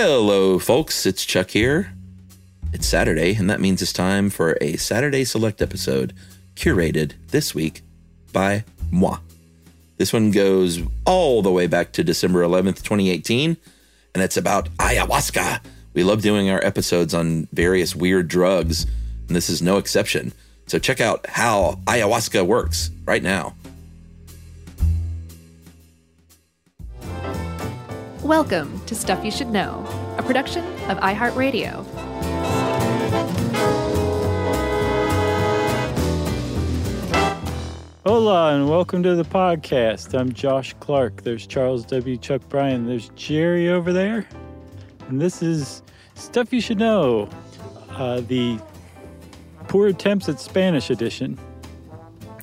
Hello, folks. It's Chuck here. It's Saturday, and that means it's time for a Saturday Select episode curated this week by moi. This one goes all the way back to December 11th, 2018, and it's about ayahuasca. We love doing our episodes on various weird drugs, and this is no exception. So check out how ayahuasca works right now. Welcome to Stuff You Should Know, a production of iHeartRadio. Hola and welcome to the podcast. I'm Josh Clark. There's Charles W. Chuck Bryan. There's Jerry over there. And this is Stuff You Should Know, uh, the Poor Attempts at Spanish edition.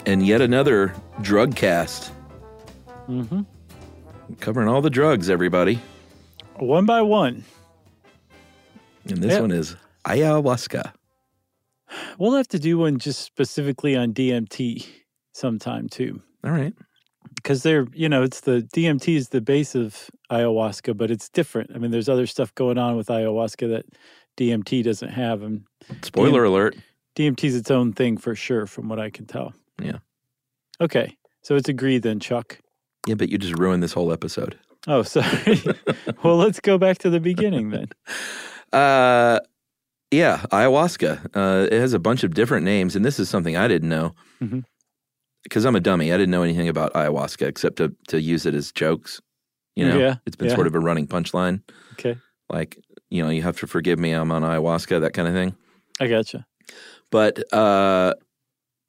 And yet another drug cast. Covering all the drugs, everybody. One by one. And this Yep. one is ayahuasca. We'll have to do one just specifically on DMT sometime too. All right. Because they're, you know, it's the DMT is the base of ayahuasca, but it's different. I mean, there's other stuff going on with ayahuasca that DMT doesn't have. And Spoiler alert. DMT's its own thing for sure, from what I can tell. Yeah. Okay. So it's agreed then, Chuck. Yeah, but you just ruined this whole episode. Oh, sorry. well, let's go back to the beginning then. Uh, yeah, ayahuasca. Uh, it has a bunch of different names, and this is something I didn't know because I'm a dummy. I didn't know anything about ayahuasca except to to use it as jokes. You know, Yeah, it's been yeah. sort of a running punchline. Okay. Like, you know, you have to forgive me. I'm on ayahuasca, that kind of thing. I gotcha. But uh,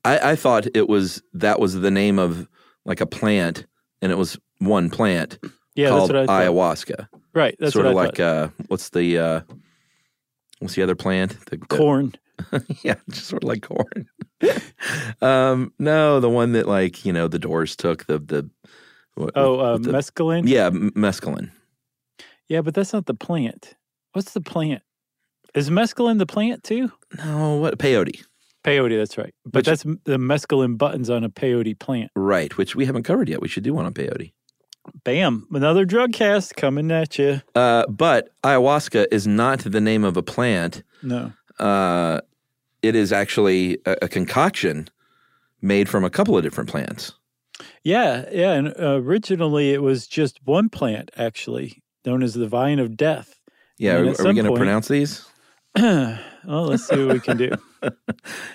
I, I thought it was that was the name of like a plant, and it was one plant Yeah, called that's what I thought. ayahuasca. Right. That's sort what of I like uh, what's the uh, what's the other plant? The, the- corn. yeah, just sort of like corn. um, no, the one that like you know the Doors took the the what- Oh, uh, the- mescaline? yeah mescaline. Yeah, but that's not the plant. What's the plant? Is mescaline the plant too? No, what peyote? Peyote, that's right. But Which- that's the mescaline buttons on a peyote plant. Right, which we haven't covered yet. We should do one on peyote. Bam, another drug cast coming at you. Uh, but ayahuasca is not the name of a plant. No. Uh, it is actually a, a concoction made from a couple of different plants. Yeah, yeah. And originally it was just one plant, actually, known as the vine of death. Yeah, And are, are we going to pronounce these? well, let's see what we can do.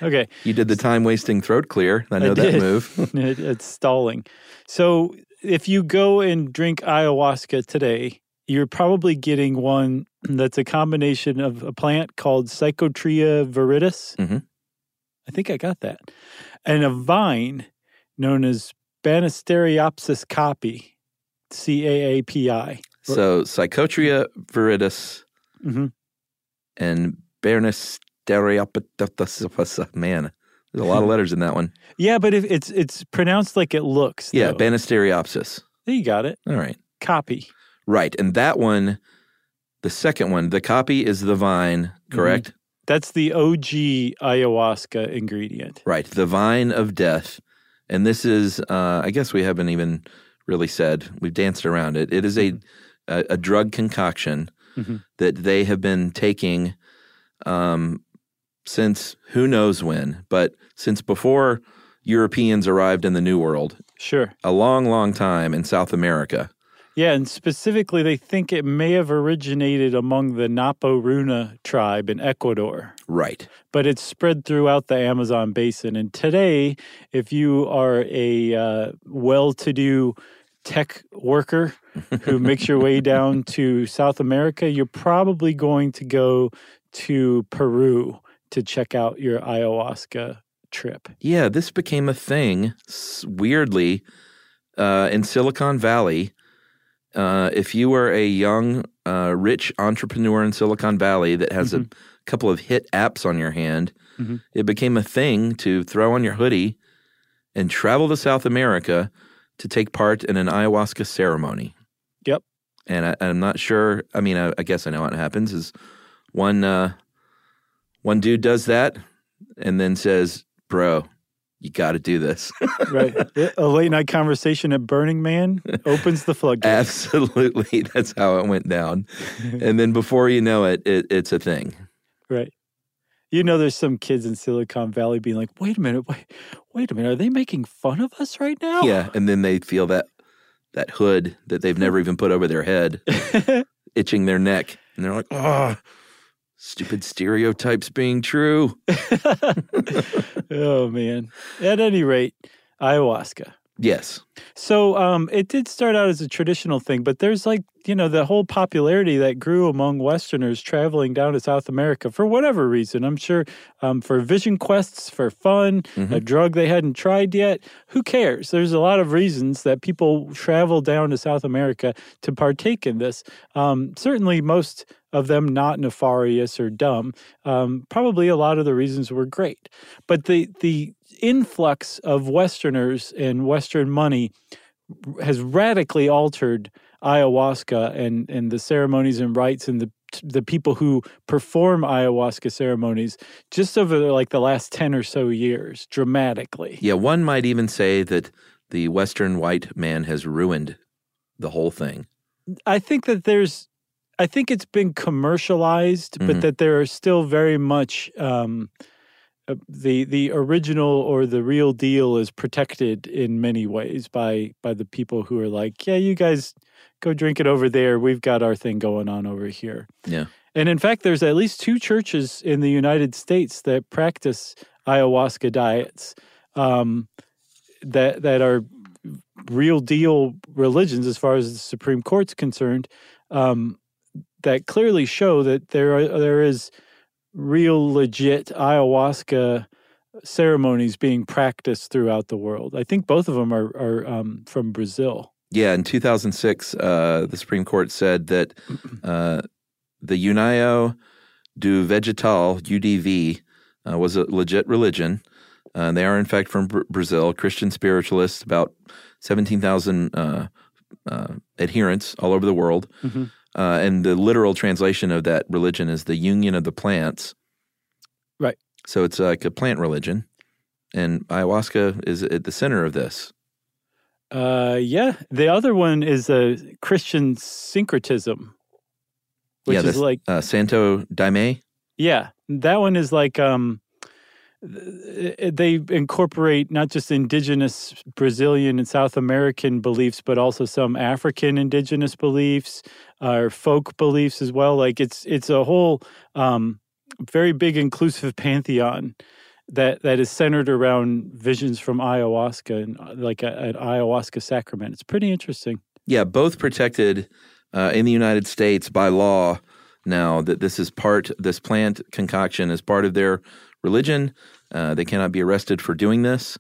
Okay. You did the time wasting throat clear. I know that move. it, it's stalling. So if you go and drink ayahuasca today, you're probably getting one that's a combination of a plant called Psychotria viridis. Mhm. I think I got that. And a vine known as Banisteriopsis caapi, C A A P I. So Psychotria viridis hmm and Banisteriopsis. Man, there's a lot of letters in that one. Yeah, but if it's it's pronounced like it looks. Yeah, though. Banisteriopsis. you got it. All right. Copy. Right. And that one, the second one, the caapi is the vine, correct? That's the OG ayahuasca ingredient. Right. The vine of death. And this is, uh, I guess we haven't even really said, we've danced around it. It is a, a, a drug concoction Mhm. that they have been taking um, since who knows when, but since before Europeans arrived in the New World, Sure. a long, long time in South America. Yeah, and specifically, they think it may have originated among the Napo-Runa tribe in Ecuador, Right. but it's spread throughout the Amazon basin. And today, if you are a uh, well-to-do tech worker who makes your way down to South America, you're probably going to go to Peru to check out your ayahuasca trip. Yeah, this became a thing weirdly uh, in Silicon Valley. Uh, if you were a young, uh, rich entrepreneur in Silicon Valley that has a couple of hit apps on your hand, Mhm. it became a thing to throw on your hoodie and travel to South America to take part in an ayahuasca ceremony. And I, I'm not sure. I mean, I, I guess I know what happens is one uh, one dude does that and then says, "Bro, you got to do this." Right. a late night conversation at Burning Man opens the floodgates. Absolutely, that's how it went down. and then before you know it, it it's a thing. Right. You know, there's some kids in Silicon Valley being like, wait a minute, wait, wait a minute, are they making fun of us right now? Yeah, and then they feel that that hood that they've never even put over their head, itching their neck, and they're like, "Oh, stupid stereotypes being true." oh, man. At any rate, ayahuasca. Yes. So um, it did start out as a traditional thing, but there's like, you know, the whole popularity that grew among Westerners traveling down to South America for whatever reason. I'm sure um, for vision quests, for fun, a drug they hadn't tried yet. Who cares? There's a lot of reasons that people travel down to South America to partake in this. Um, certainly, most of them not nefarious or dumb. Um, probably a lot of the reasons were great, but the the influx of Westerners and Western money has radically altered ayahuasca and and the ceremonies and rites and the the people who perform ayahuasca ceremonies just over like the last 10 or so years dramatically. Yeah, one might even say that the Western white man has ruined the whole thing. I think that there's I think it's been commercialized but Mhm. that there are still very much um uh, the the original or the real deal is protected in many ways by by the people who are like, yeah, you guys go drink it over there. We've got our thing going on over here. Yeah. And in fact, there's at least two churches in the United States that practice ayahuasca diets um, that that are real deal religions as far as the Supreme Court's concerned. Um, that clearly show that there are, there is real legit ayahuasca ceremonies being practiced throughout the world. I think both of them are, are um, from Brazil. Yeah, in 2006, uh, the Supreme Court said that uh, the União do Vegetal, UDV, uh, was a legit religion. Uh, they are, in fact, from Br- Brazil, Christian spiritualists, about 17,000 uh, uh, adherents all over the world. Mhm. Uh, and the literal translation of that religion is the union of the plants. Right. So it's like a plant religion. And ayahuasca is at the center of this. Uh, yeah, the other one is a Christian syncretism, which yeah, is like uh, Santo Daime. Yeah, that one is like um they incorporate not just indigenous Brazilian and South American beliefs but also some African indigenous beliefs or folk beliefs as well. Like it's it's a whole um very big inclusive pantheon that that is centered around visions from ayahuasca and uh, like a, an ayahuasca sacrament. It's pretty interesting. Yeah, both protected uh, in the United States by law now that this is part, this plant concoction is part of their religion. Uh, they cannot be arrested for doing this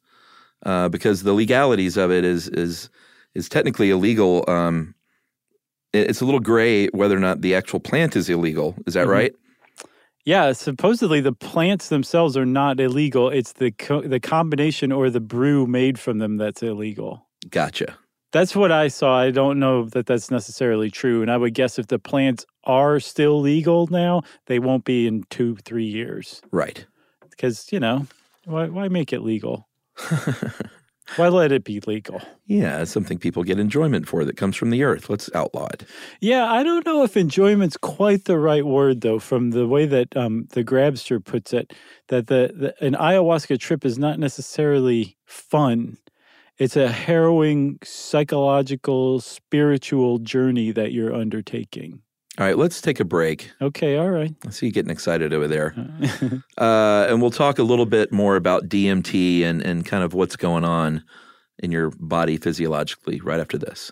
uh, because the legalities of it is is is technically illegal. Um, it- it's a little gray whether or not the actual plant is illegal. Is that Mhm. right? Yeah, supposedly the plants themselves are not illegal. It's the co- the combination or the brew made from them that's illegal. Gotcha. That's what I saw. I don't know that that's necessarily true, and I would guess if the plants are still legal now, they won't be in two, three years. Right. Because you know, why why make it legal? why let it be legal? Yeah, it's something people get enjoyment for that comes from the earth. Let's outlaw it. Yeah, I don't know if enjoyment's quite the right word though. From the way that um, the Grabster puts it, that the, the an ayahuasca trip is not necessarily fun. It's a harrowing psychological, spiritual journey that you're undertaking. All right, let's take a break. Okay, all right. I see you getting excited over there. uh, and we'll talk a little bit more about DMT and, and kind of what's going on in your body physiologically right after this.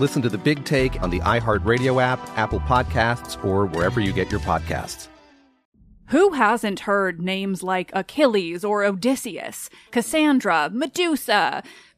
Listen to the big take on the iHeartRadio app, Apple Podcasts, or wherever you get your podcasts. Who hasn't heard names like Achilles or Odysseus, Cassandra, Medusa?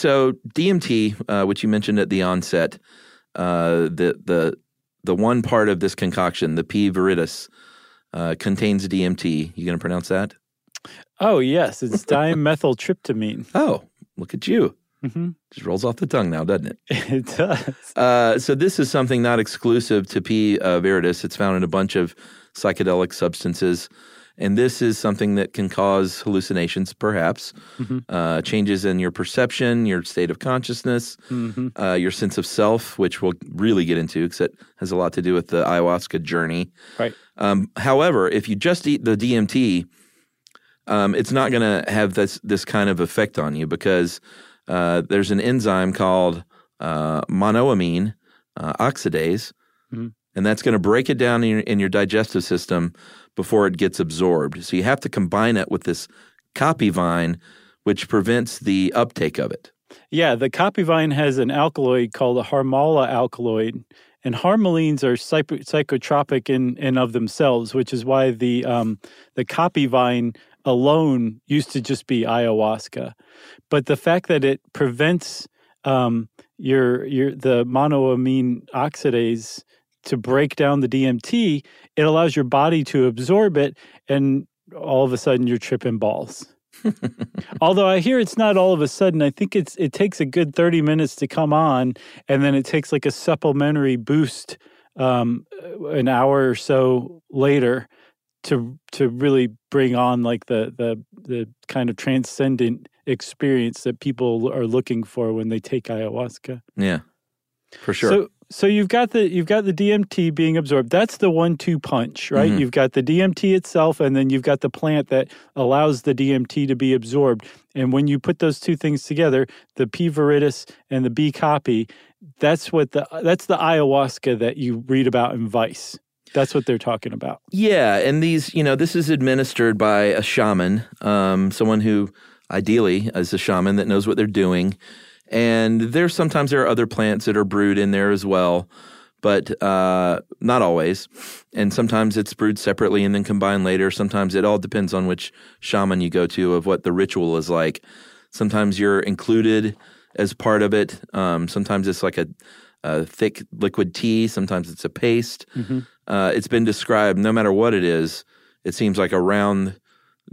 So DMT, uh, which you mentioned at the onset, uh, the the the one part of this concoction, the P. viridis, uh, contains DMT. You going to pronounce that? Oh yes, it's dimethyltryptamine. oh, Look at you. Mhm. Just rolls off the tongue now, doesn't it? It does. Uh, so this is something not exclusive to P. Uh, viridis. It's found in a bunch of psychedelic substances, and this is something that can cause hallucinations, perhaps Mhm. uh, changes in your perception, your state of consciousness, Mhm. uh, your sense of self, which we'll really get into because it has a lot to do with the ayahuasca journey. Right. Um, however, if you just eat the DMT, um, it's not going to have this this kind of effect on you because uh, there's an enzyme called uh, monoamine uh, oxidase, Mhm. and that's going to break it down in your, in your digestive system before it gets absorbed. So you have to combine it with this caapi vine, which prevents the uptake of it. Yeah, the caapi vine has an alkaloid called a harmala alkaloid, and harmalines are psycho- psychotropic in and of themselves, which is why the um, the caapi vine alone used to just be ayahuasca, but the fact that it prevents um, your your the monoamine oxidase to break down the DMT, it allows your body to absorb it, and all of a sudden you're tripping balls. Although I hear it's not all of a sudden. I think it's it takes a good thirty minutes to come on, and then it takes like a supplementary boost um, an hour or so later to to really bring on like the the the kind of transcendent experience that people are looking for when they take ayahuasca. Yeah, for sure. So so you've got the you've got the DMT being absorbed. That's the one-two punch, right? Mhm. You've got the DMT itself, and then you've got the plant that allows the DMT to be absorbed. And when you put those two things together, the P. viridis and the B. caapi, that's what the that's the ayahuasca that you read about in Vice. That's what they're talking about. Yeah, and these, you know, this is administered by a shaman, um, someone who ideally is a shaman that knows what they're doing. And there's sometimes there are other plants that are brewed in there as well, but uh, not always. And sometimes it's brewed separately and then combined later. Sometimes it all depends on which shaman you go to of what the ritual is like. Sometimes you're included as part of it. Um, sometimes it's like a, a thick liquid tea. Sometimes it's a paste. Mhm. Uh, it's been described. No matter what it is, it seems like around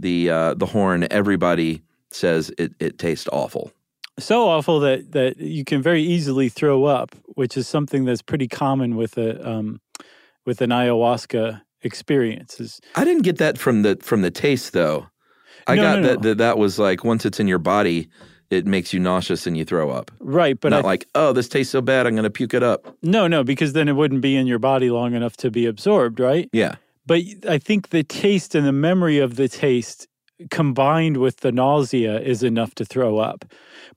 the uh, the horn, everybody says it, it tastes awful. So awful that that you can very easily throw up, which is something that's pretty common with a um, with an ayahuasca experience. Is I didn't get that from the from the taste though. I No, got no, that, no. that that was like once it's in your body, it makes you nauseous and you throw up. right, but Not like oh this tastes so bad, I'm going to puke it up. no, no, because then it wouldn't be in your body long enough to be absorbed, right? Yeah, But I think the taste and the memory of the taste combined with the nausea is enough to throw up.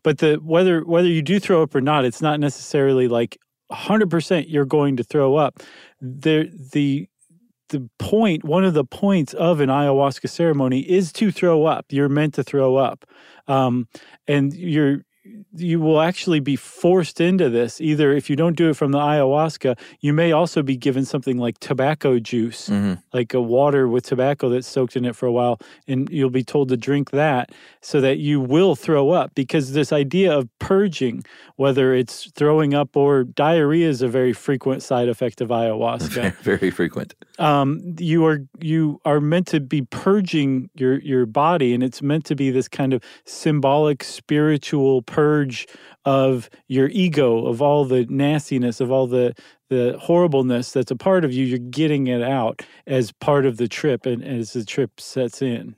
But the whether whether you do throw up or not, it's not necessarily like 100% you're going to throw up. The the the point one of the points of an ayahuasca ceremony is to throw up. You're meant to throw up. Um, and you're you will actually be forced into this either if you don't do it from the ayahuasca you may also be given something like tobacco juice Mhm. like a water with tobacco that's soaked in it for a while and you'll be told to drink that so that you will throw up because this idea of purging whether it's throwing up or diarrhea is a very frequent side effect of ayahuasca very frequent. um, you are you are meant to be purging your your body, and it's meant to be this kind of symbolic spiritual purge of your ego, of all the nastiness, of all the the horribleness that's a part of you. You're getting it out as part of the trip, and as the trip sets in.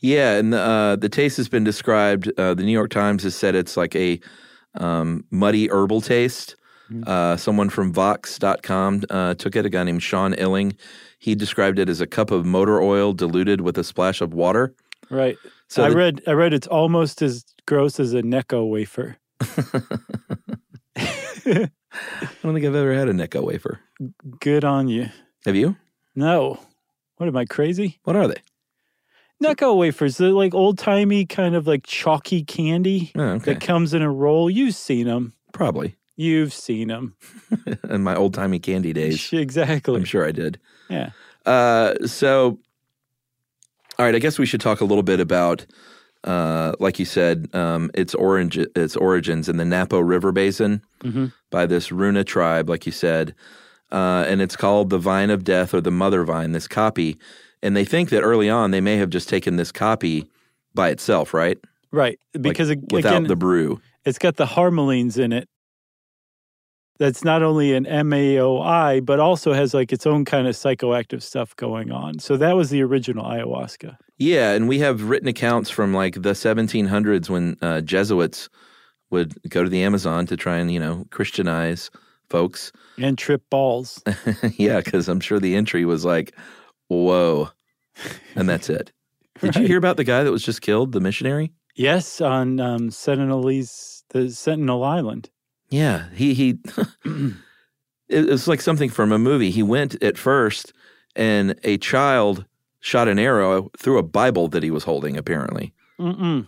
Yeah, and the, uh, the taste has been described. Uh, the New York Times has said it's like a um, muddy herbal taste. Uh, someone from Vox.com uh, took it, a guy named Sean Illing. He described it as a cup of motor oil diluted with a splash of water. Right. So I the- read I read it's almost as gross as a Necco wafer. I don't think I've ever had a Necco wafer. Good on you. Have you? No. What am I crazy? What are they? Necco wafers, they're like old timey kind of like chalky candy Oh, okay. that comes in a roll. You've seen them. Probably. You've seen them. In my old timey candy days. Exactly. I'm sure I did. Yeah. Uh, so, all right, I guess we should talk a little bit about, uh, like you said, um, its orange, its origins in the Napo River Basin Mhm. by this Runa tribe, like you said, uh, and it's called the Vine of Death or the Mother Vine. This caapi, and they think that early on they may have just taken this caapi by itself, right? Right. Like, Because without the brew. it's got the harmalines in it. That's not only an MAOI, but also has like its own kind of psychoactive stuff going on. So that was the original ayahuasca. Yeah, and we have written accounts from like the 1700s when uh, Jesuits would go to the Amazon to try and you know Christianize folks. And trip balls. yeah, because I'm sure the entry was like, "Whoa," and that's it. Did you hear about the guy that was just killed, the missionary? Yes, on um, Sentinelese, the Sentinel Island. Yeah, he he. it was like something from a movie. He went at first, and a child shot an arrow through a Bible that he was holding. Apparently, Mm-mm.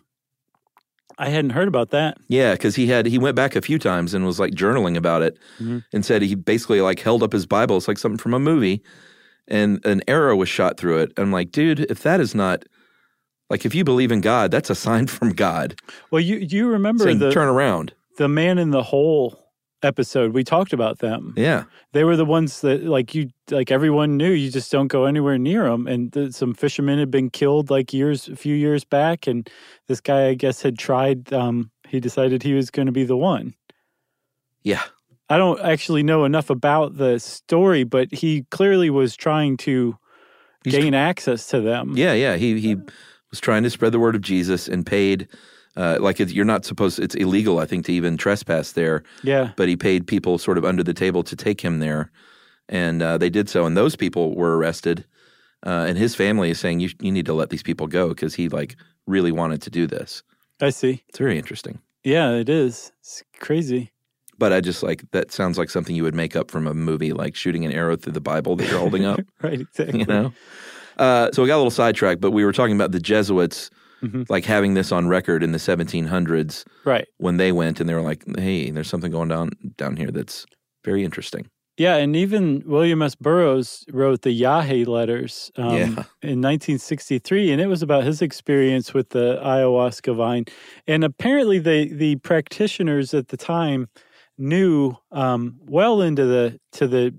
I hadn't heard about that. yeah, because he had he went back a few times and was like journaling about it, Mhm. and said he basically like held up his Bible. It's like something from a movie, and an arrow was shot through it. I'm like, dude, if that is not like if you believe in God, that's a sign from God. Well, you you remember Saying, the turn around. The man in the hole episode? We talked about them. Yeah. They were the ones that like you like everyone knew you just don't go anywhere near them. And th- some fishermen had been killed like years a few years back, and this guy I guess had tried. Um, he decided he was going to be the one. Yeah. I don't actually know enough about the story, but he clearly was trying to gain access to them. Yeah, yeah. He he was trying to spread the word of Jesus and paid. Uh, like you're not supposed. It's illegal, I think, to even trespass there. Yeah. But he paid people sort of under the table to take him there, and uh, they did so. And those people were arrested. Uh, and his family is saying you you need to let these people go because he like really wanted to do this. I see. It's very interesting. Yeah, it is. It's crazy. But I just like that sounds like something you would make up from a movie, like shooting an arrow through the Bible that you're holding up. right, exactly. you know. Uh, so we got a little sidetracked, but we were talking about the Jesuits, Mhm. like having this on record in the 1700s, Right. When they went and they were like, "Hey, there's something going down down here that's very interesting." Yeah, and even William S. Burroughs wrote the Yage letters um, Yeah. in 1963, and it was about his experience with the ayahuasca vine. And apparently, the the practitioners at the time knew um, well into the to the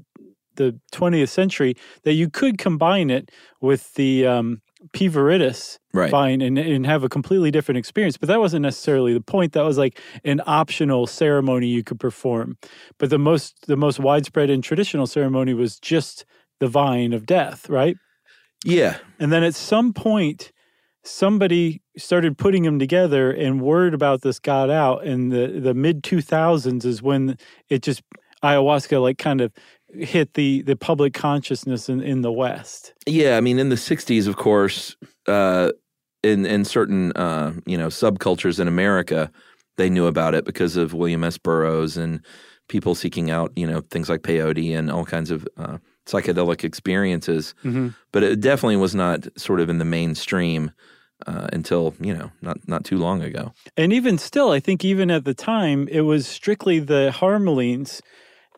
the 20th century that you could combine it with the um, P. viridis Right. vine and, and have a completely different experience. But that wasn't necessarily the point. That was like an optional ceremony you could perform. But the most the most widespread and traditional ceremony was just the vine of death, right? Yeah. And then at some point, somebody started putting them together, and word about this got out. And the the mid two thousands is when it just ayahuasca like kind of hit the the public consciousness in, in the West. Yeah, I mean, in the '60s, of course, uh, in in certain uh, you know subcultures in America, they knew about it because of William S. Burroughs and people seeking out you know things like peyote and all kinds of uh, psychedelic experiences. Mhm. But it definitely was not sort of in the mainstream uh, until you know not not too long ago. And even still, I think even at the time, it was strictly the harmalines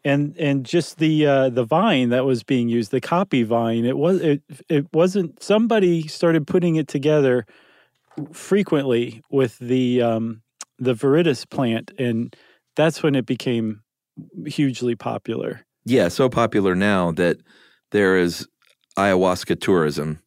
and and just the uh, the vine that was being used, the caapi vine. It was it it wasn't. Somebody started putting it together frequently with the um, the viridis plant, and that's when it became hugely popular. Yeah, so popular now that there is ayahuasca tourism.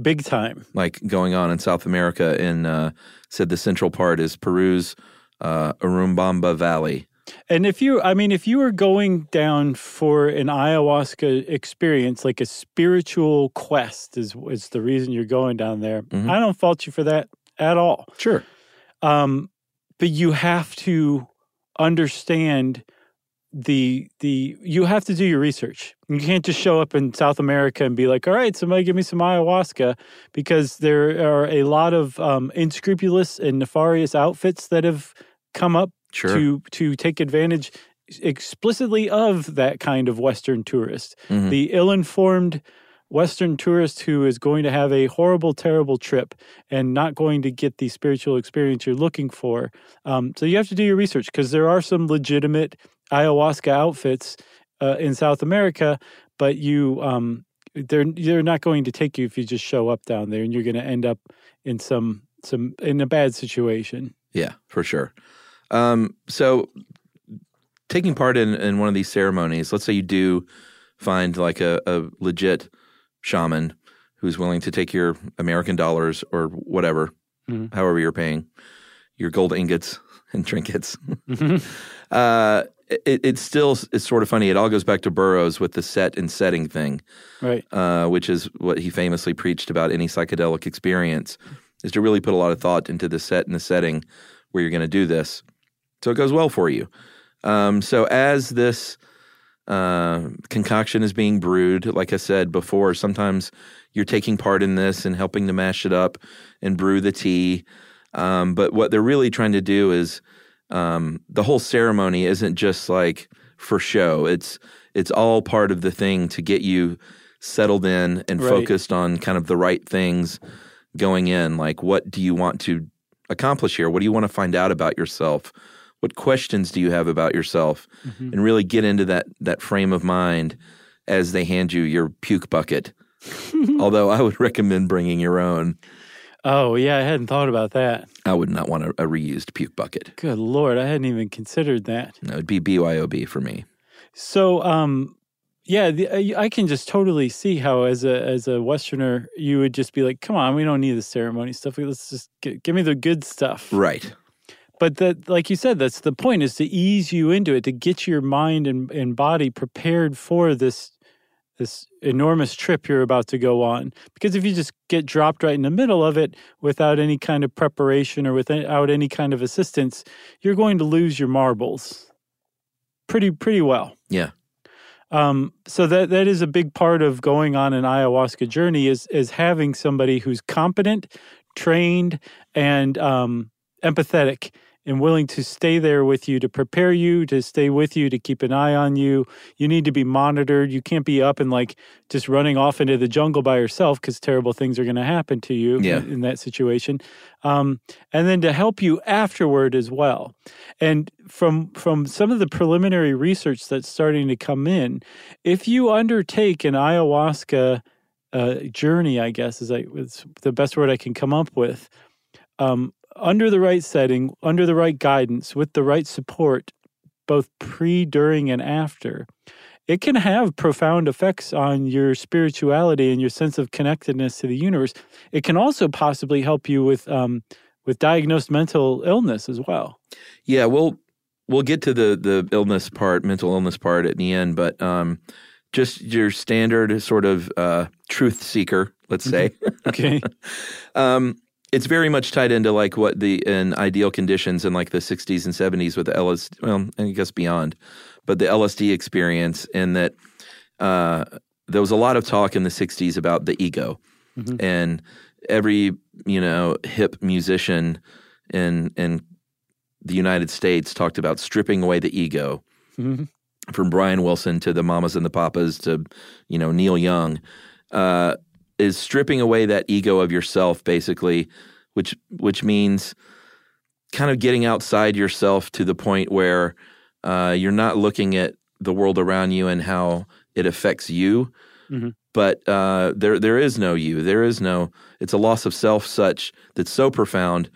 Big time. Like going on in South America in uh, said the central part is Peru's uh, Urubamba Valley. And if you, I mean, if you were going down for an ayahuasca experience, like a spiritual quest, is is the reason you're going down there. Mhm. I don't fault you for that at all. Sure. Um, but you have to understand the the you have to do your research. You can't just show up in South America and be like, "All right, somebody give me some ayahuasca," because there are a lot of um, unscrupulous and nefarious outfits that have come up Sure. to to take advantage explicitly of that kind of Western tourist, Mhm. the ill-informed Western tourist who is going to have a horrible, terrible trip and not going to get the spiritual experience you're looking for. Um, so you have to do your research because there are some legitimate ayahuasca outfits uh, in South America, but you um, they're they're not going to take you if you just show up down there, and you're going to end up in some some in a bad situation. Yeah, for sure. Um, so, taking part in, in one of these ceremonies, let's say you do find like a, a legit shaman who's willing to take your American dollars or whatever, mm-hmm. however you're paying your gold ingots and trinkets. Mm-hmm. uh, it, it's still it's sort of funny. It all goes back to Burroughs with the set and setting thing, right? Uh, which is what he famously preached about any psychedelic experience is to really put a lot of thought into the set and the setting where you're going to do this, so it goes well for you. Um, so as this uh, concoction is being brewed, like I said before, sometimes you're taking part in this and helping to mash it up and brew the tea. Um, but what they're really trying to do is um, the whole ceremony isn't just like for show. It's it's all part of the thing to get you settled in and Right. focused on kind of the right things going in. Like, what do you want to accomplish here? What do you want to find out about yourself? What questions do you have about yourself? Mhm. And really get into that that frame of mind as they hand you your puke bucket. Although I would recommend bringing your own. Oh yeah, I hadn't thought about that. I would not want a, a reused puke bucket. Good lord, I hadn't even considered that. No, it'd be BYOB for me. So, um, yeah, the, I I can just totally see how, as a as a Westerner, you would just be like, "Come on, we don't need the ceremony stuff. Let's just g- give me the good stuff." Right. But that, like you said, that's the point: is to ease you into it, to get your mind and, and body prepared for this this enormous trip you're about to go on. Because if you just get dropped right in the middle of it without any kind of preparation or without any kind of assistance, you're going to lose your marbles pretty pretty well. Yeah. Um, so that that is a big part of going on an ayahuasca journey is is having somebody who's competent, trained, and um, empathetic and willing to stay there with you to prepare you, to stay with you, to keep an eye on you. You need to be monitored. You can't be up and like just running off into the jungle by yourself because terrible things are going to happen to you Yeah. in, in that situation. Um, and then to help you afterward as well. And from from some of the preliminary research that's starting to come in, if you undertake an ayahuasca uh, journey, I guess is, I, is the best word I can come up with. Um, under the right setting, under the right guidance, with the right support, both pre, during, and after, it can have profound effects on your spirituality and your sense of connectedness to the universe. It can also possibly help you with um, with diagnosed mental illness as well. Yeah, we'll we'll get to the the illness part, mental illness part at the end, but um, just your standard sort of uh, truth seeker, let's say. Okay. um, it's very much tied into like what the in ideal conditions in like the 60s and 70s with the LSD, well, I guess beyond, but the LSD experience, in that uh, there was a lot of talk in the 60s about the ego, Mhm. and every you know hip musician in in the United States talked about stripping away the ego Mhm. from Brian Wilson to the Mamas and the Papas to you know Neil Young uh, is stripping away that ego of yourself basically which which means kind of getting outside yourself to the point where uh, you're not looking at the world around you and how it affects you Mhm. but uh, there there is no you there is no it's a loss of self such that's so profound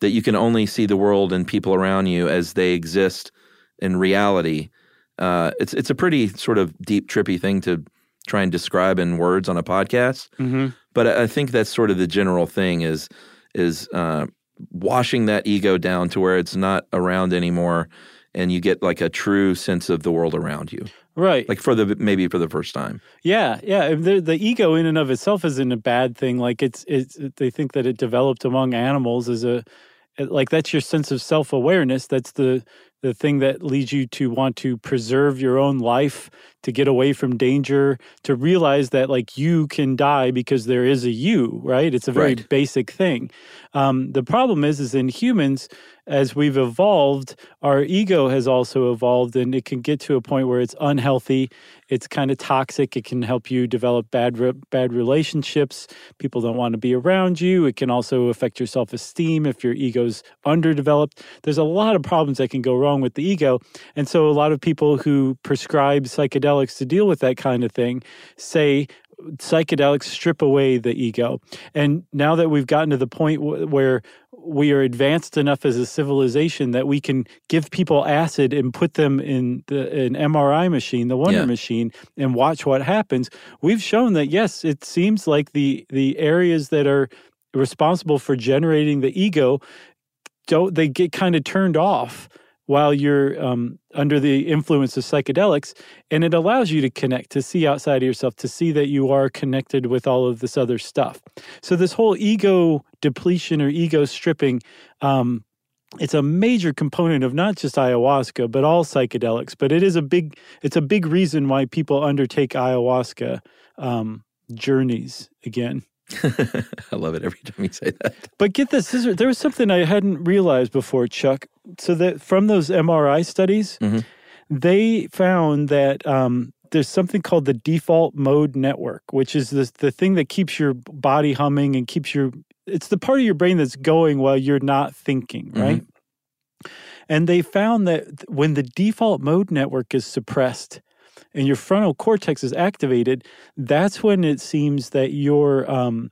that you can only see the world and people around you as they exist in reality. Uh, it's it's a pretty sort of deep, trippy thing to try and describe in words on a podcast. Mhm. But I I think that's sort of the general thing is is uh, washing that ego down to where it's not around anymore, and you get like a true sense of the world around you, Right. like for the maybe for the first time. Yeah, yeah. The, the ego in and of itself isn't a bad thing. Like it's, it's. They think that it developed among animals as a, like that's your sense of self awareness. That's the the thing that leads you to want to preserve your own life, to get away from danger, to realize that like you can die because there is a you. Right. It's a very Right. basic thing. Um, the problem is, is in humans, as we've evolved, our ego has also evolved, and it can get to a point where it's unhealthy. It's kind of toxic. It can help you develop bad re- bad relationships. People don't want to be around you. It can also affect your self esteem if your ego's underdeveloped. There's a lot of problems that can go wrong with the ego, and so a lot of people who prescribe psychedelics to deal with that kind of thing say psychedelics strip away the ego. And now that we've gotten to the point w- where we are advanced enough as a civilization that we can give people acid and put them in the, an MRI machine, the Wonder Yeah. machine, and watch what happens. We've shown that yes, it seems like the the areas that are responsible for generating the ego don't they get kind of turned off while you're um, under the influence of psychedelics and it allows you to connect to see outside of yourself to see that you are connected with all of this other stuff. So this whole ego depletion or ego stripping um, it's a major component of not just ayahuasca but all psychedelics but it is a big it's a big reason why people undertake ayahuasca um, journeys again I love it every time you say that. But get this, this is, there was something I hadn't realized before, Chuck. So that from those MRI studies, mm-hmm. they found that um, there's something called the default mode network, which is this, the thing that keeps your body humming and keeps your it's the part of your brain that's going while you're not thinking, right? Mm-hmm. And they found that when the default mode network is suppressed, and your frontal cortex is activated, that's when it seems that your um,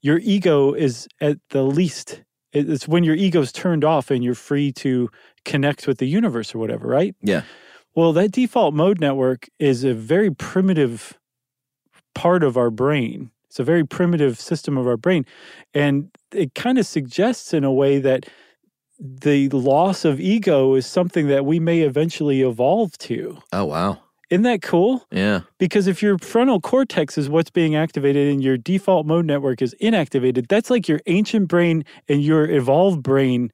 your ego is at the least. It's when your ego's turned off and you're free to connect with the universe or whatever, right? Yeah. Well, that default mode network is a very primitive part of our brain. It's a very primitive system of our brain. And it kind of suggests in a way that the loss of ego is something that we may eventually evolve to. Oh, wow. Isn't that cool? Yeah. Because if your frontal cortex is what's being activated and your default mode network is inactivated, that's like your ancient brain and your evolved brain.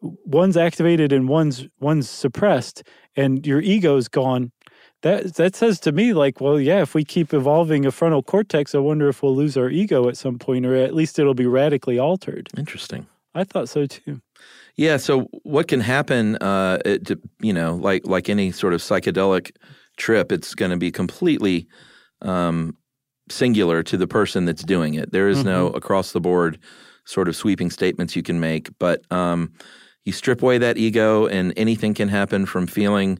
One's activated and one's one's suppressed, and your ego's gone. That that says to me like, well, yeah, if we keep evolving a frontal cortex, I wonder if we'll lose our ego at some point, or at least it'll be radically altered. Interesting. I thought so too. Yeah. So what can happen? Uh, it, you know, like like any sort of psychedelic trip, it's going to be completely um, singular to the person that's doing it. There is mm-hmm. no across the board sort of sweeping statements you can make, but um, you strip away that ego, and anything can happen from feeling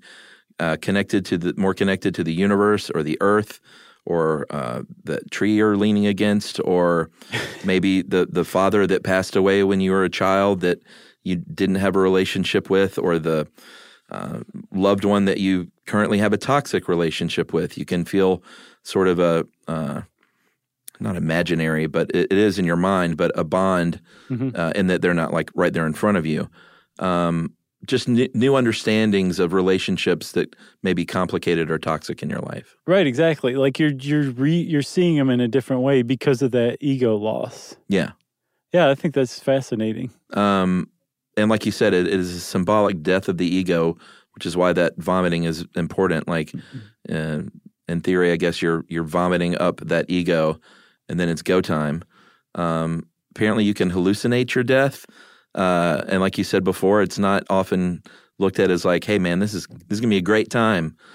uh, connected to the more connected to the universe or the earth or uh, the tree you're leaning against, or maybe the the father that passed away when you were a child that you didn't have a relationship with, or the uh, loved one that you currently have a toxic relationship with. You can feel sort of a uh, not imaginary, but it, it is in your mind, but a bond, mm-hmm. uh, in that they're not like right there in front of you. Um, just n- new understandings of relationships that may be complicated or toxic in your life. Right, exactly. Like you're you're re, you're seeing them in a different way because of that ego loss. Yeah, yeah, I think that's fascinating. Um, and like you said, it, it is a symbolic death of the ego which is why that vomiting is important. Like, uh, in theory, I guess you're you're vomiting up that ego, and then it's go time. Um, apparently, you can hallucinate your death, uh, and like you said before, it's not often looked at as like, "Hey, man, this is this is gonna be a great time."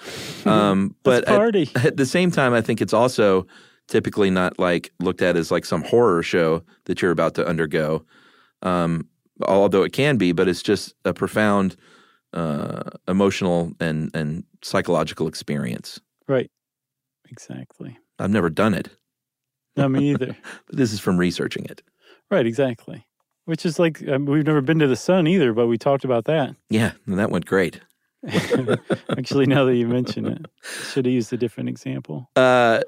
Um, but at, at the same time, I think it's also typically not like looked at as like some horror show that you're about to undergo. Um, although it can be, but it's just a profound uh, emotional and and psychological experience. Right. Exactly. I've never done it. Not me either. but this is from researching it. Right. Exactly. Which is like um, we've never been to the sun either, but we talked about that. Yeah, and that went great. Actually, now that you mention it, should have used a different example. Uh,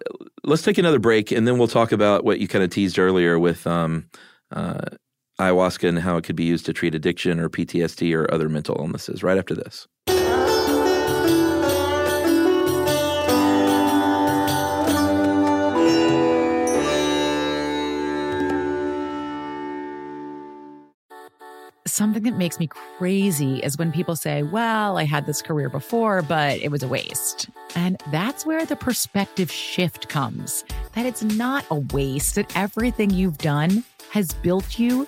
let's take another break, and then we'll talk about what you kind of teased earlier with um, uh, ayahuasca and how it could be used to treat addiction or PTSD or other mental illnesses right after this. Something that makes me crazy is when people say, Well, I had this career before, but it was a waste. And that's where the perspective shift comes that it's not a waste, that everything you've done has built you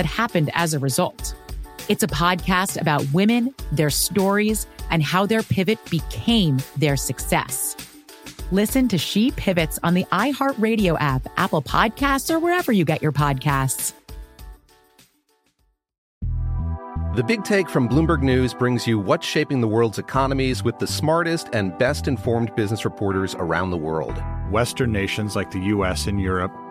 that happened as a result. It's a podcast about women, their stories, and how their pivot became their success. Listen to She Pivots on the iHeartRadio app, Apple Podcasts, or wherever you get your podcasts. The Big Take from Bloomberg News brings you what's shaping the world's economies with the smartest and best informed business reporters around the world. Western nations like the US and Europe.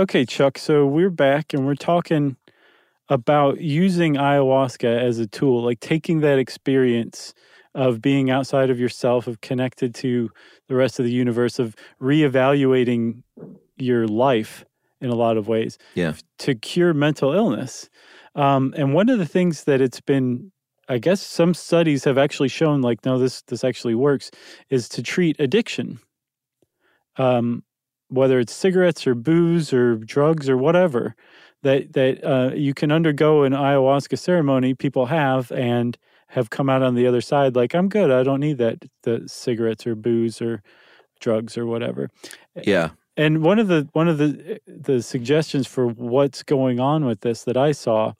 Okay, Chuck. So we're back and we're talking about using ayahuasca as a tool, like taking that experience of being outside of yourself, of connected to the rest of the universe, of reevaluating your life in a lot of ways Yeah. to cure mental illness. Um, and one of the things that it's been, I guess, some studies have actually shown, like, no, this this actually works, is to treat addiction. Um, whether it's cigarettes or booze or drugs or whatever, that that uh, you can undergo an ayahuasca ceremony. People have and have come out on the other side like, I'm good. I don't need that the cigarettes or booze or drugs or whatever. Yeah. And one of the one of the the suggestions for what's going on with this that I saw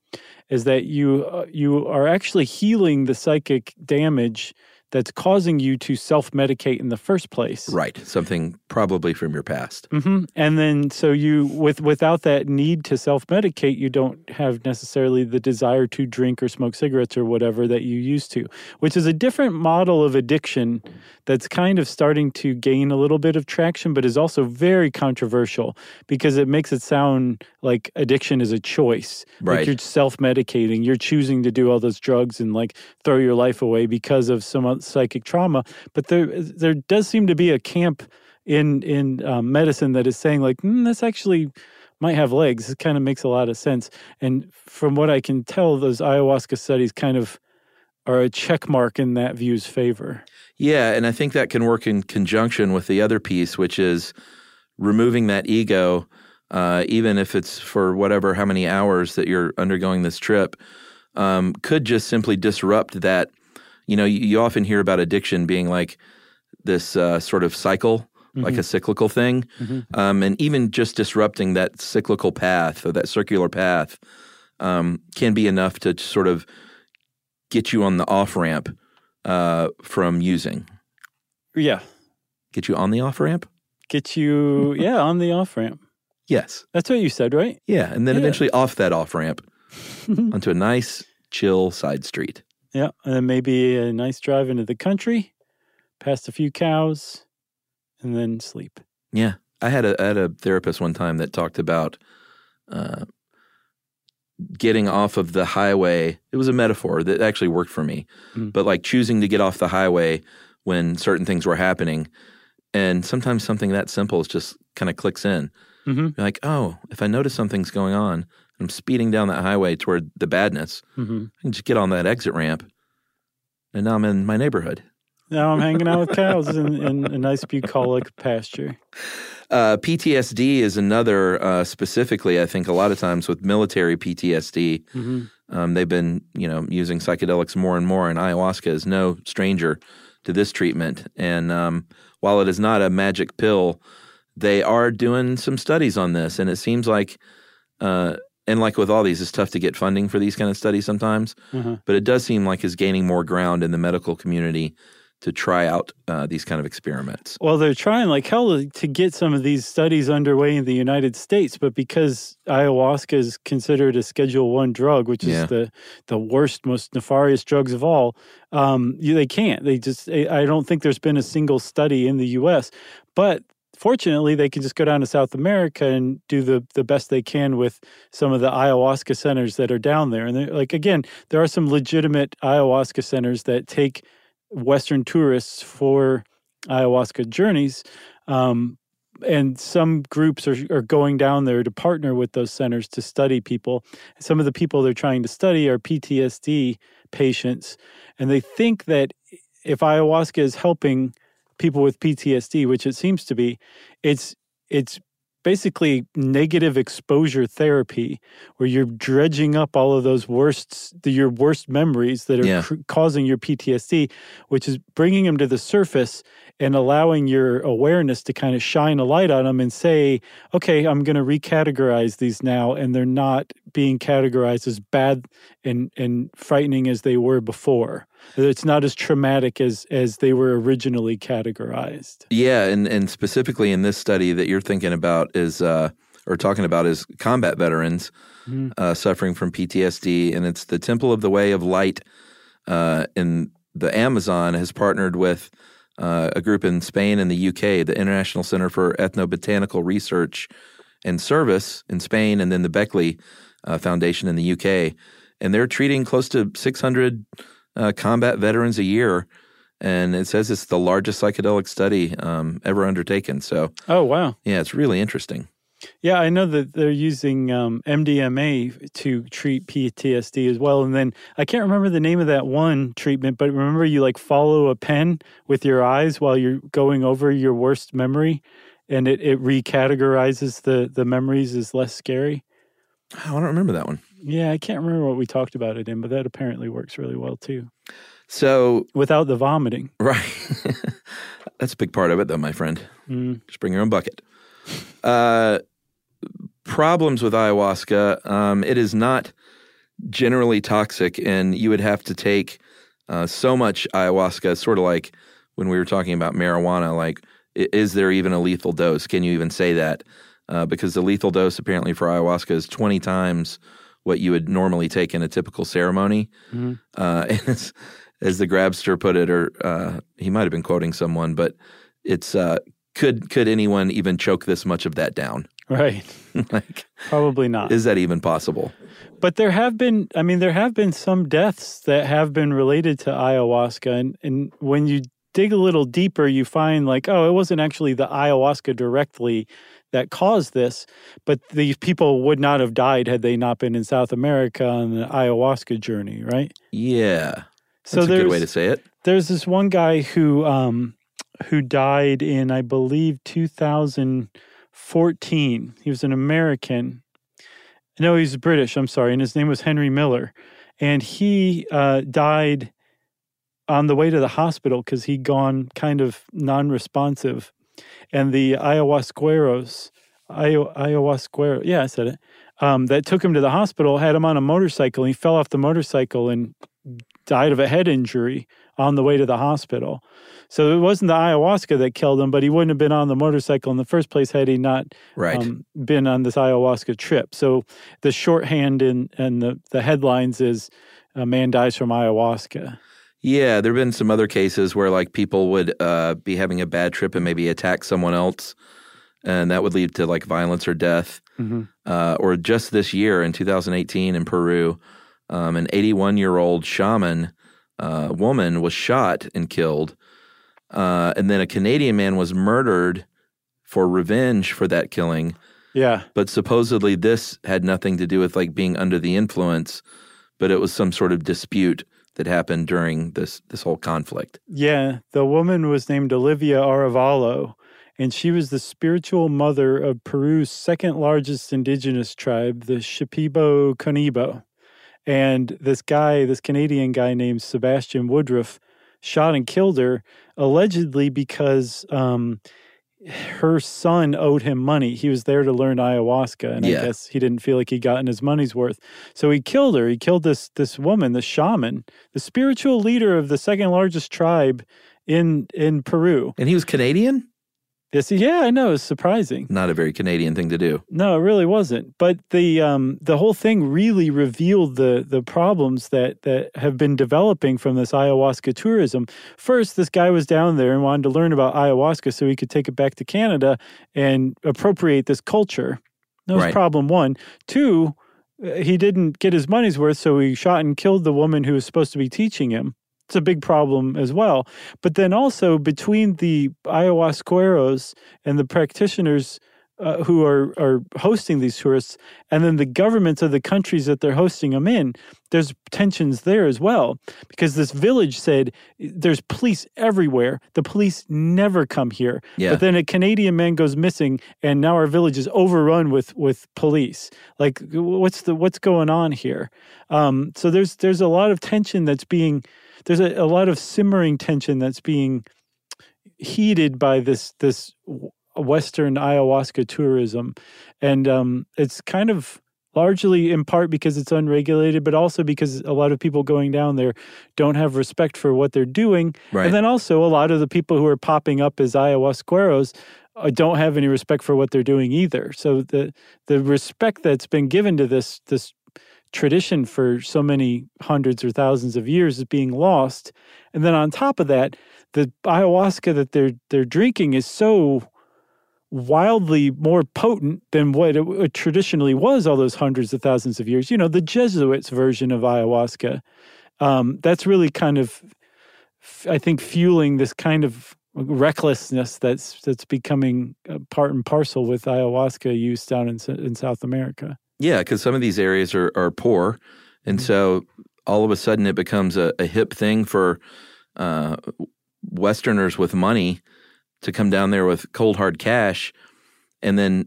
is that you uh, you are actually healing the psychic damage that's causing you to self-medicate in the first place. Right. Something probably from your past. hmm And then, so you, with without that need to self medicate, you don't have necessarily the desire to drink or smoke cigarettes or whatever that you used to, which is a different model of addiction that's kind of starting to gain a little bit of traction, but is also very controversial because it makes it sound like addiction is a choice. Right. Like you're self medicating, you're choosing to do all those drugs and like throw your life away because of some psychic trauma. But there, there does seem to be a camp in in um, medicine that is saying like mm, this actually might have legs. It kind of makes a lot of sense. And from what I can tell, those ayahuasca studies kind of are a check mark in that view's favor. Yeah, and I think that can work in conjunction with the other piece, which is removing that ego, uh, even if it's for whatever how many hours that you're undergoing this trip, um, could just simply disrupt that. You know, you, you often hear about addiction being like this uh, sort of cycle, like Mhm. a cyclical thing, Mhm. um, and even just disrupting that cyclical path or that circular path um, can be enough to sort of get you on the off ramp uh, from using. Yeah. Get you on the off ramp? Get you, yeah, on the off ramp. Yes. That's what you said, right? Yeah. And then Yeah. eventually off that off ramp onto a nice, chill side street. Yeah. And then maybe a nice drive into the country, past a few cows, and then sleep. Yeah. I had a, I had a therapist one time that talked about uh, getting off of the highway. It was a metaphor that actually worked for me, Mm. but like choosing to get off the highway when certain things were happening. And sometimes something that simple is just kind of clicks in. Mhm. You're like, oh, if I notice something's going on, I'm speeding down that highway toward the badness. Mhm. I can just get on that exit ramp, and now I'm in my neighborhood. Now I'm hanging out with cows in, in a nice bucolic pasture. Uh, PTSD is another, uh, specifically, I think a lot of times with military PTSD, Mhm. um, they've been, you know, using psychedelics more and more, and ayahuasca is no stranger to this treatment. And um, while it is not a magic pill, they are doing some studies on this, and it seems like, uh, and like with all these, it's tough to get funding for these kind of studies sometimes. Uh-huh. But it does seem like it's gaining more ground in the medical community to try out uh, these kind of experiments. Well, they're trying like hell to- get some of these studies underway in the United States, but because ayahuasca is considered a Schedule One drug, which Yeah. is the the worst, most nefarious drugs of all, um, you, they can't. They just. I I don't think there's been a single study in the U.S., but fortunately, they can just go down to South America and do the the best they can with some of the ayahuasca centers that are down there. And like again, there are some legitimate ayahuasca centers that take Western tourists for ayahuasca journeys. Um, and some groups are, are going down there to partner with those centers to study people. Some of the people they're trying to study are PTSD patients. And they think that if ayahuasca is helping people with PTSD, which it seems to be, it's it's basically negative exposure therapy where you're dredging up all of those worst the, your worst memories that are Yeah. cr- causing your PTSD which is bringing them to the surface and allowing your awareness to kind of shine a light on them and say okay I'm going to recategorize these now and they're not being categorized as bad and and frightening as they were before it's not as traumatic as as they were originally categorized Yeah, and and specifically in this study that you're thinking about is uh, or talking about is combat veterans Mhm. uh, suffering from PTSD, and it's the Temple of the Way of Light uh, in the Amazon has partnered with uh, a group in Spain and the UK, the International Center for Ethnobotanical Research and Service in Spain, and then the Beckley uh, Foundation in the UK, and they're treating close to 600 uh, combat veterans a year. And it says it's the largest psychedelic study um, ever undertaken. So, oh wow yeah, it's really interesting. Yeah, I know that they're using um, MDMA to treat PTSD as well. And then I can't remember the name of that one treatment, but remember you like follow a pen with your eyes while you're going over your worst memory and it, it recategorizes the, the memories as less scary. I don't remember that one. Yeah, I can't remember what we talked about it in, but that apparently works really well too. So, without the vomiting. right. That's a big part of it, though, my friend. Mm. Just bring your own bucket. Uh, problems with ayahuasca um, it is not generally toxic, and you would have to take uh, so much ayahuasca, sort of like when we were talking about marijuana. Like, is there even a lethal dose? Can you even say that? Uh, because the lethal dose apparently for ayahuasca is 20 times what you would normally take in a typical ceremony. Mhm. Uh, and it's, as the grabster put it, or uh, he might have been quoting someone, but it's uh, could could anyone even choke this much of that down? Right. like, Probably not. is that even possible? But there have been, I mean, there have been some deaths that have been related to ayahuasca. And, and when you dig a little deeper, you find like, oh, it wasn't actually the ayahuasca directly that caused this, but these people would not have died had they not been in South America on the ayahuasca journey, right? Yeah, So that's a good way to say it. There's this one guy who um who died in I believe 2014. He was an American. No, he's British, I'm sorry. And his name was Henry Miller. And he uh, died on the way to the hospital because he'd gone kind of non responsive. And the ayahuasqueros, ayahuasquero, yeah, I said it, um, that took him to the hospital had him on a motorcycle. He fell off the motorcycle and died of a head injury on the way to the hospital. So it wasn't the ayahuasca that killed him, but he wouldn't have been on the motorcycle in the first place had he not right. um, been on this ayahuasca trip. So the shorthand in and the, the headlines is a man dies from ayahuasca. Yeah, there have been some other cases where like people would uh, be having a bad trip and maybe attack someone else, and that would lead to like violence or death. Mm-hmm. Uh, or just this year in 2018 in Peru, um, an 81 year old shaman uh, woman was shot and killed. Uh, and then a Canadian man was murdered for revenge for that killing. Yeah. But supposedly this had nothing to do with like being under the influence, but it was some sort of dispute that happened during this this whole conflict. Yeah, the woman was named Olivia Arevalo, and she was the spiritual mother of Peru's second largest indigenous tribe, the Shipibo Conibo. And this guy, this Canadian guy named Sebastian Woodroffe, shot and killed her allegedly because um, her son owed him money. He was there to learn ayahuasca, and Yeah. I guess he didn't feel like he'd gotten his money's worth. So he killed her. He killed this this woman, the shaman, the spiritual leader of the second largest tribe in in Peru. And he was Canadian? Yes, yeah, I know. It's surprising. Not a very Canadian thing to do. No, it really wasn't. But the um, the whole thing really revealed the the problems that that have been developing from this ayahuasca tourism. First, this guy was down there and wanted to learn about ayahuasca so he could take it back to Canada and appropriate this culture. That was Right. problem one. Two, uh, he didn't get his money's worth, so he shot and killed the woman who was supposed to be teaching him. It's a big problem as well. But then also between the ayahuasqueros and the practitioners uh, who are, are hosting these tourists, and then the governments of the countries that they're hosting them in, there's tensions there as well. Because this village said there's police everywhere. The police never come here. Yeah. But then a Canadian man goes missing, and now our village is overrun with with police. Like, what's the what's going on here? Um, so there's there's a lot of tension that's being there's a, a lot of simmering tension that's being heated by this this Western ayahuasca tourism, and um, it's kind of largely in part because it's unregulated, but also because a lot of people going down there don't have respect for what they're doing, Right. and then also a lot of the people who are popping up as ayahuasqueros uh, don't have any respect for what they're doing either. So the the respect that's been given to this this tradition for so many hundreds or thousands of years is being lost. And then on top of that, the ayahuasca that they're they're drinking is so wildly more potent than what it, it traditionally was all those hundreds of thousands of years. You know, the Jesuits version of ayahuasca. Um, that's really kind of, I think, fueling this kind of recklessness that's that's becoming part and parcel with ayahuasca use down in in South America. Yeah, because some of these areas are, are poor. And Mm-hmm. so all of a sudden it becomes a, a hip thing for uh, Westerners with money to come down there with cold hard cash. And then,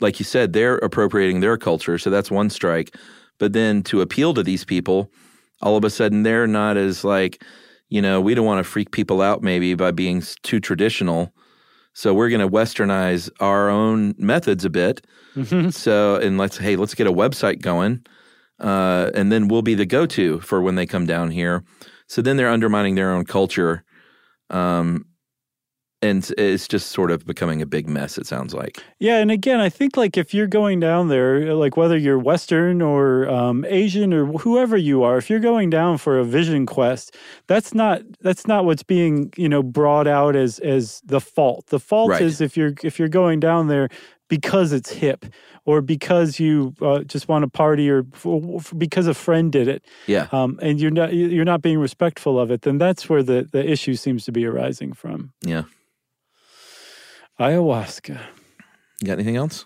like you said, they're appropriating their culture. So that's one strike. But then to appeal to these people, all of a sudden they're not as like, you know, we don't want to freak people out maybe by being too traditional. So we're going to westernize our own methods a bit. So, and let's, hey, let's get a website going. Uh, and then we'll be the go to for when they come down here. So then they're undermining their own culture. Um, and it's just sort of becoming a big mess, it sounds like. Yeah, and again, I think like if you're going down there, like whether you're Western or um, Asian or whoever you are, if you're going down for a vision quest, that's not that's not what's being you know brought out as as the fault. The fault Right. is if you're if you're going down there because it's hip or because you uh, just want to party or f- f- because a friend did it. Yeah. Um, and you're not you're not being respectful of it, then that's where the the issue seems to be arising from. Yeah. Ayahuasca. You got anything else?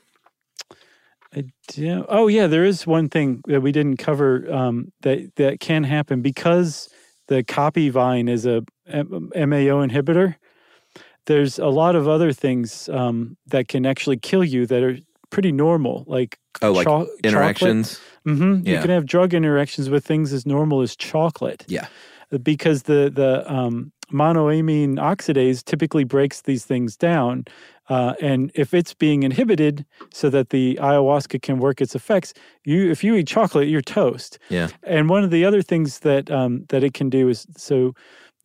I do. Oh yeah, there is one thing that we didn't cover um, that that can happen because the caapi vine is a MAO inhibitor. there's a lot of other things um, that can actually kill you that are pretty normal, like Oh, like cho- interactions. hmm You can have drug interactions with things as normal as chocolate Yeah. because the the um, monoamine oxidase typically breaks these things down, uh, and if it's being inhibited so that the ayahuasca can work its effects, you if you eat chocolate, you're toast. Yeah. And one of the other things that um, that it can do is so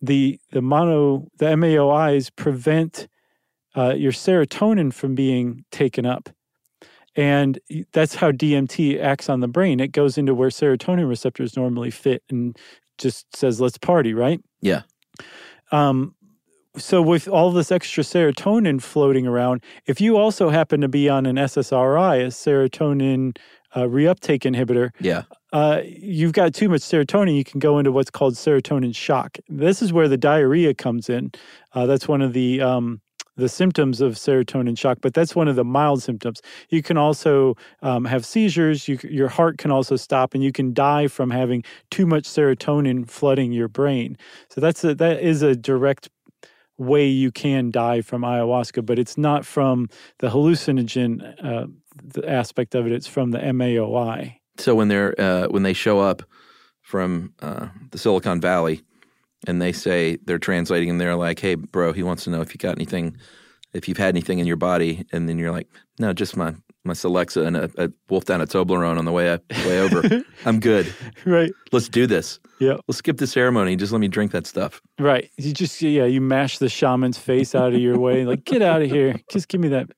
the the mono the MAOIs prevent uh, your serotonin from being taken up. And that's how DMT acts on the brain. It goes into where serotonin receptors normally fit and just says, let's party, right? Yeah. Um, so with all this extra serotonin floating around, if you also happen to be on an SSRI, a serotonin uh, reuptake inhibitor, Yeah. uh, you've got too much serotonin, you can go into what's called serotonin shock. This is where the diarrhea comes in. Uh, that's one of the um, the symptoms of serotonin shock, but that's one of the mild symptoms. You can also um, have seizures. You, your heart can also stop, and you can die from having too much serotonin flooding your brain. So that's a, that is a direct way you can die from ayahuasca, but it's not from the hallucinogen uh, the aspect of it. It's from the MAOI. So when they're uh, when they show up from uh, the Silicon Valley, and they say they're translating, and they're like, "Hey, bro, he wants to know if you got anything, if you've had anything in your body," and then you're like, "No, just my my Celexa and a, a wolf down a Toblerone on the way up, way over. I'm good. Right. Let's do this. Yeah. Let's skip the ceremony. Just let me drink that stuff. Right. You just yeah, you mash the shaman's face out of your way. Like, get out of here. Just give me that.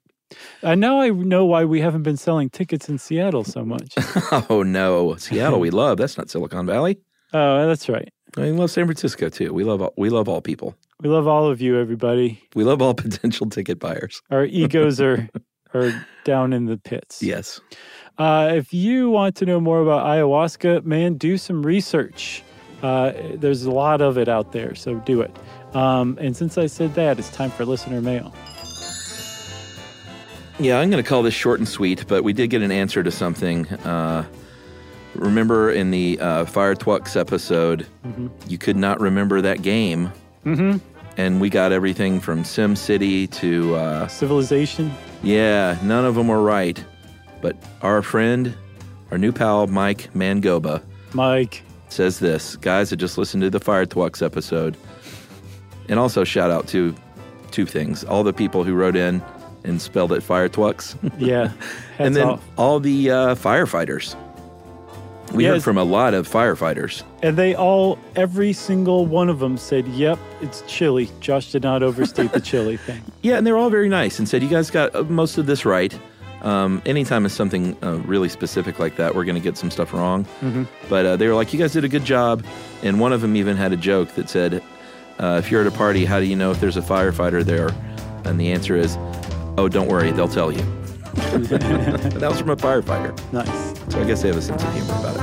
And now I know why we haven't been selling tickets in Seattle so much. oh no, Seattle, we love. That's not Silicon Valley. Oh, that's right. We love San Francisco too. We love all, we love all people. We love all of you, everybody. We love all potential ticket buyers. Our egos are are down in the pits. Yes. Uh, if you want to know more about ayahuasca, man, do some research. Uh, there's a lot of it out there, so do it. Um, and since I said that, it's time for listener mail. Yeah, I'm going to call this short and sweet, but we did get an answer to something. Uh, remember in the uh, Fire Twux episode, Mhm. you could not remember that game, Mm-hmm. and we got everything from Sim City to uh, Civilization. Yeah, none of them were right. But our friend, our new pal, Mike Mangoba, Mike, says this Guys, I just listened to the Fire Twux episode. And also, shout out to two things all the people who wrote in and spelled it Fire Twux. Yeah. and then off. all the uh, firefighters. We heard from a lot of firefighters. And they all, every single one of them said, yep, it's chili. Josh did not overstate the chili thing. Yeah, and they were all very nice and said, You guys got uh, most of this right. Um, anytime it's something uh, really specific like that, we're going to get some stuff wrong. Mhm. But uh, they were like, You guys did a good job. And one of them even had a joke that said, uh, If you're at a party, how do you know if there's a firefighter there? And the answer is, Oh, don't worry, they'll tell you. That was from a firefighter. Nice. So I guess they have a sense of humor about it.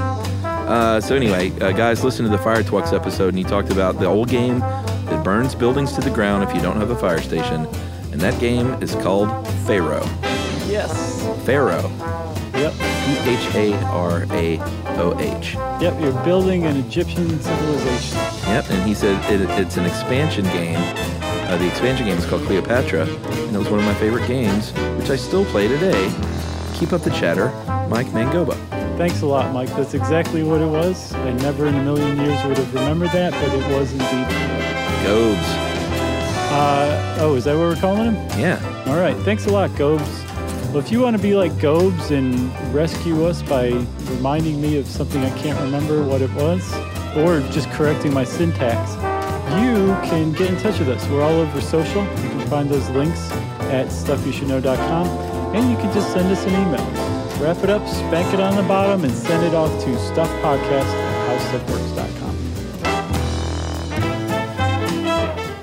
Uh, so anyway, uh, guys, listen to the Fire Twux episode, and he talked about the old game that burns buildings to the ground if you don't have a fire station, and that game is called Pharaoh. Yes. Pharaoh. Yep. P H A R A O H. Yep, you're building an Egyptian civilization. Yep, and he said it, it's an expansion game. Uh, the expansion game is called Cleopatra, and it was one of my favorite games, which I still play today. Keep up the chatter, Mike Mangoba. Thanks a lot, Mike. That's exactly what it was. I never in a million years would have remembered that, but it was indeed. Gobes. Uh, oh, is that what we're calling him? Yeah. All right. Thanks a lot, Gobes. Well, if you want to be like Gobes and rescue us by reminding me of something I can't remember what it was, or just correcting my syntax, you can get in touch with us. We're all over social. You can find those links at stuffyoushouldknow.com, and you can just send us an email. Wrap it up, spank it on the bottom, and send it off to stuffpodcast at howstuffworks.com.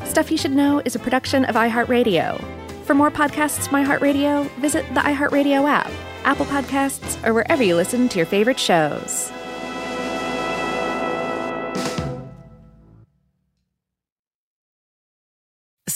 Stuff You Should Know is a production of iHeartRadio. For more podcasts from iHeartRadio, visit the iHeartRadio app, Apple Podcasts, or wherever you listen to your favorite shows.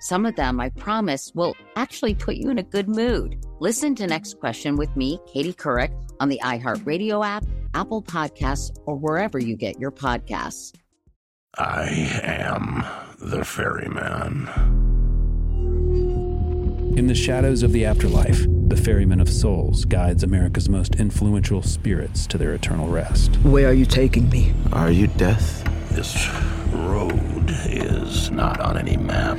Some of them, I promise, will actually put you in a good mood. Listen to Next Question with me, Katie Couric, on the iHeartRadio app, Apple Podcasts, or wherever you get your podcasts. I am the ferryman. In the shadows of the afterlife, the Ferryman of Souls guides America's most influential spirits to their eternal rest. Where are you taking me? Are you death? This road is not on any map.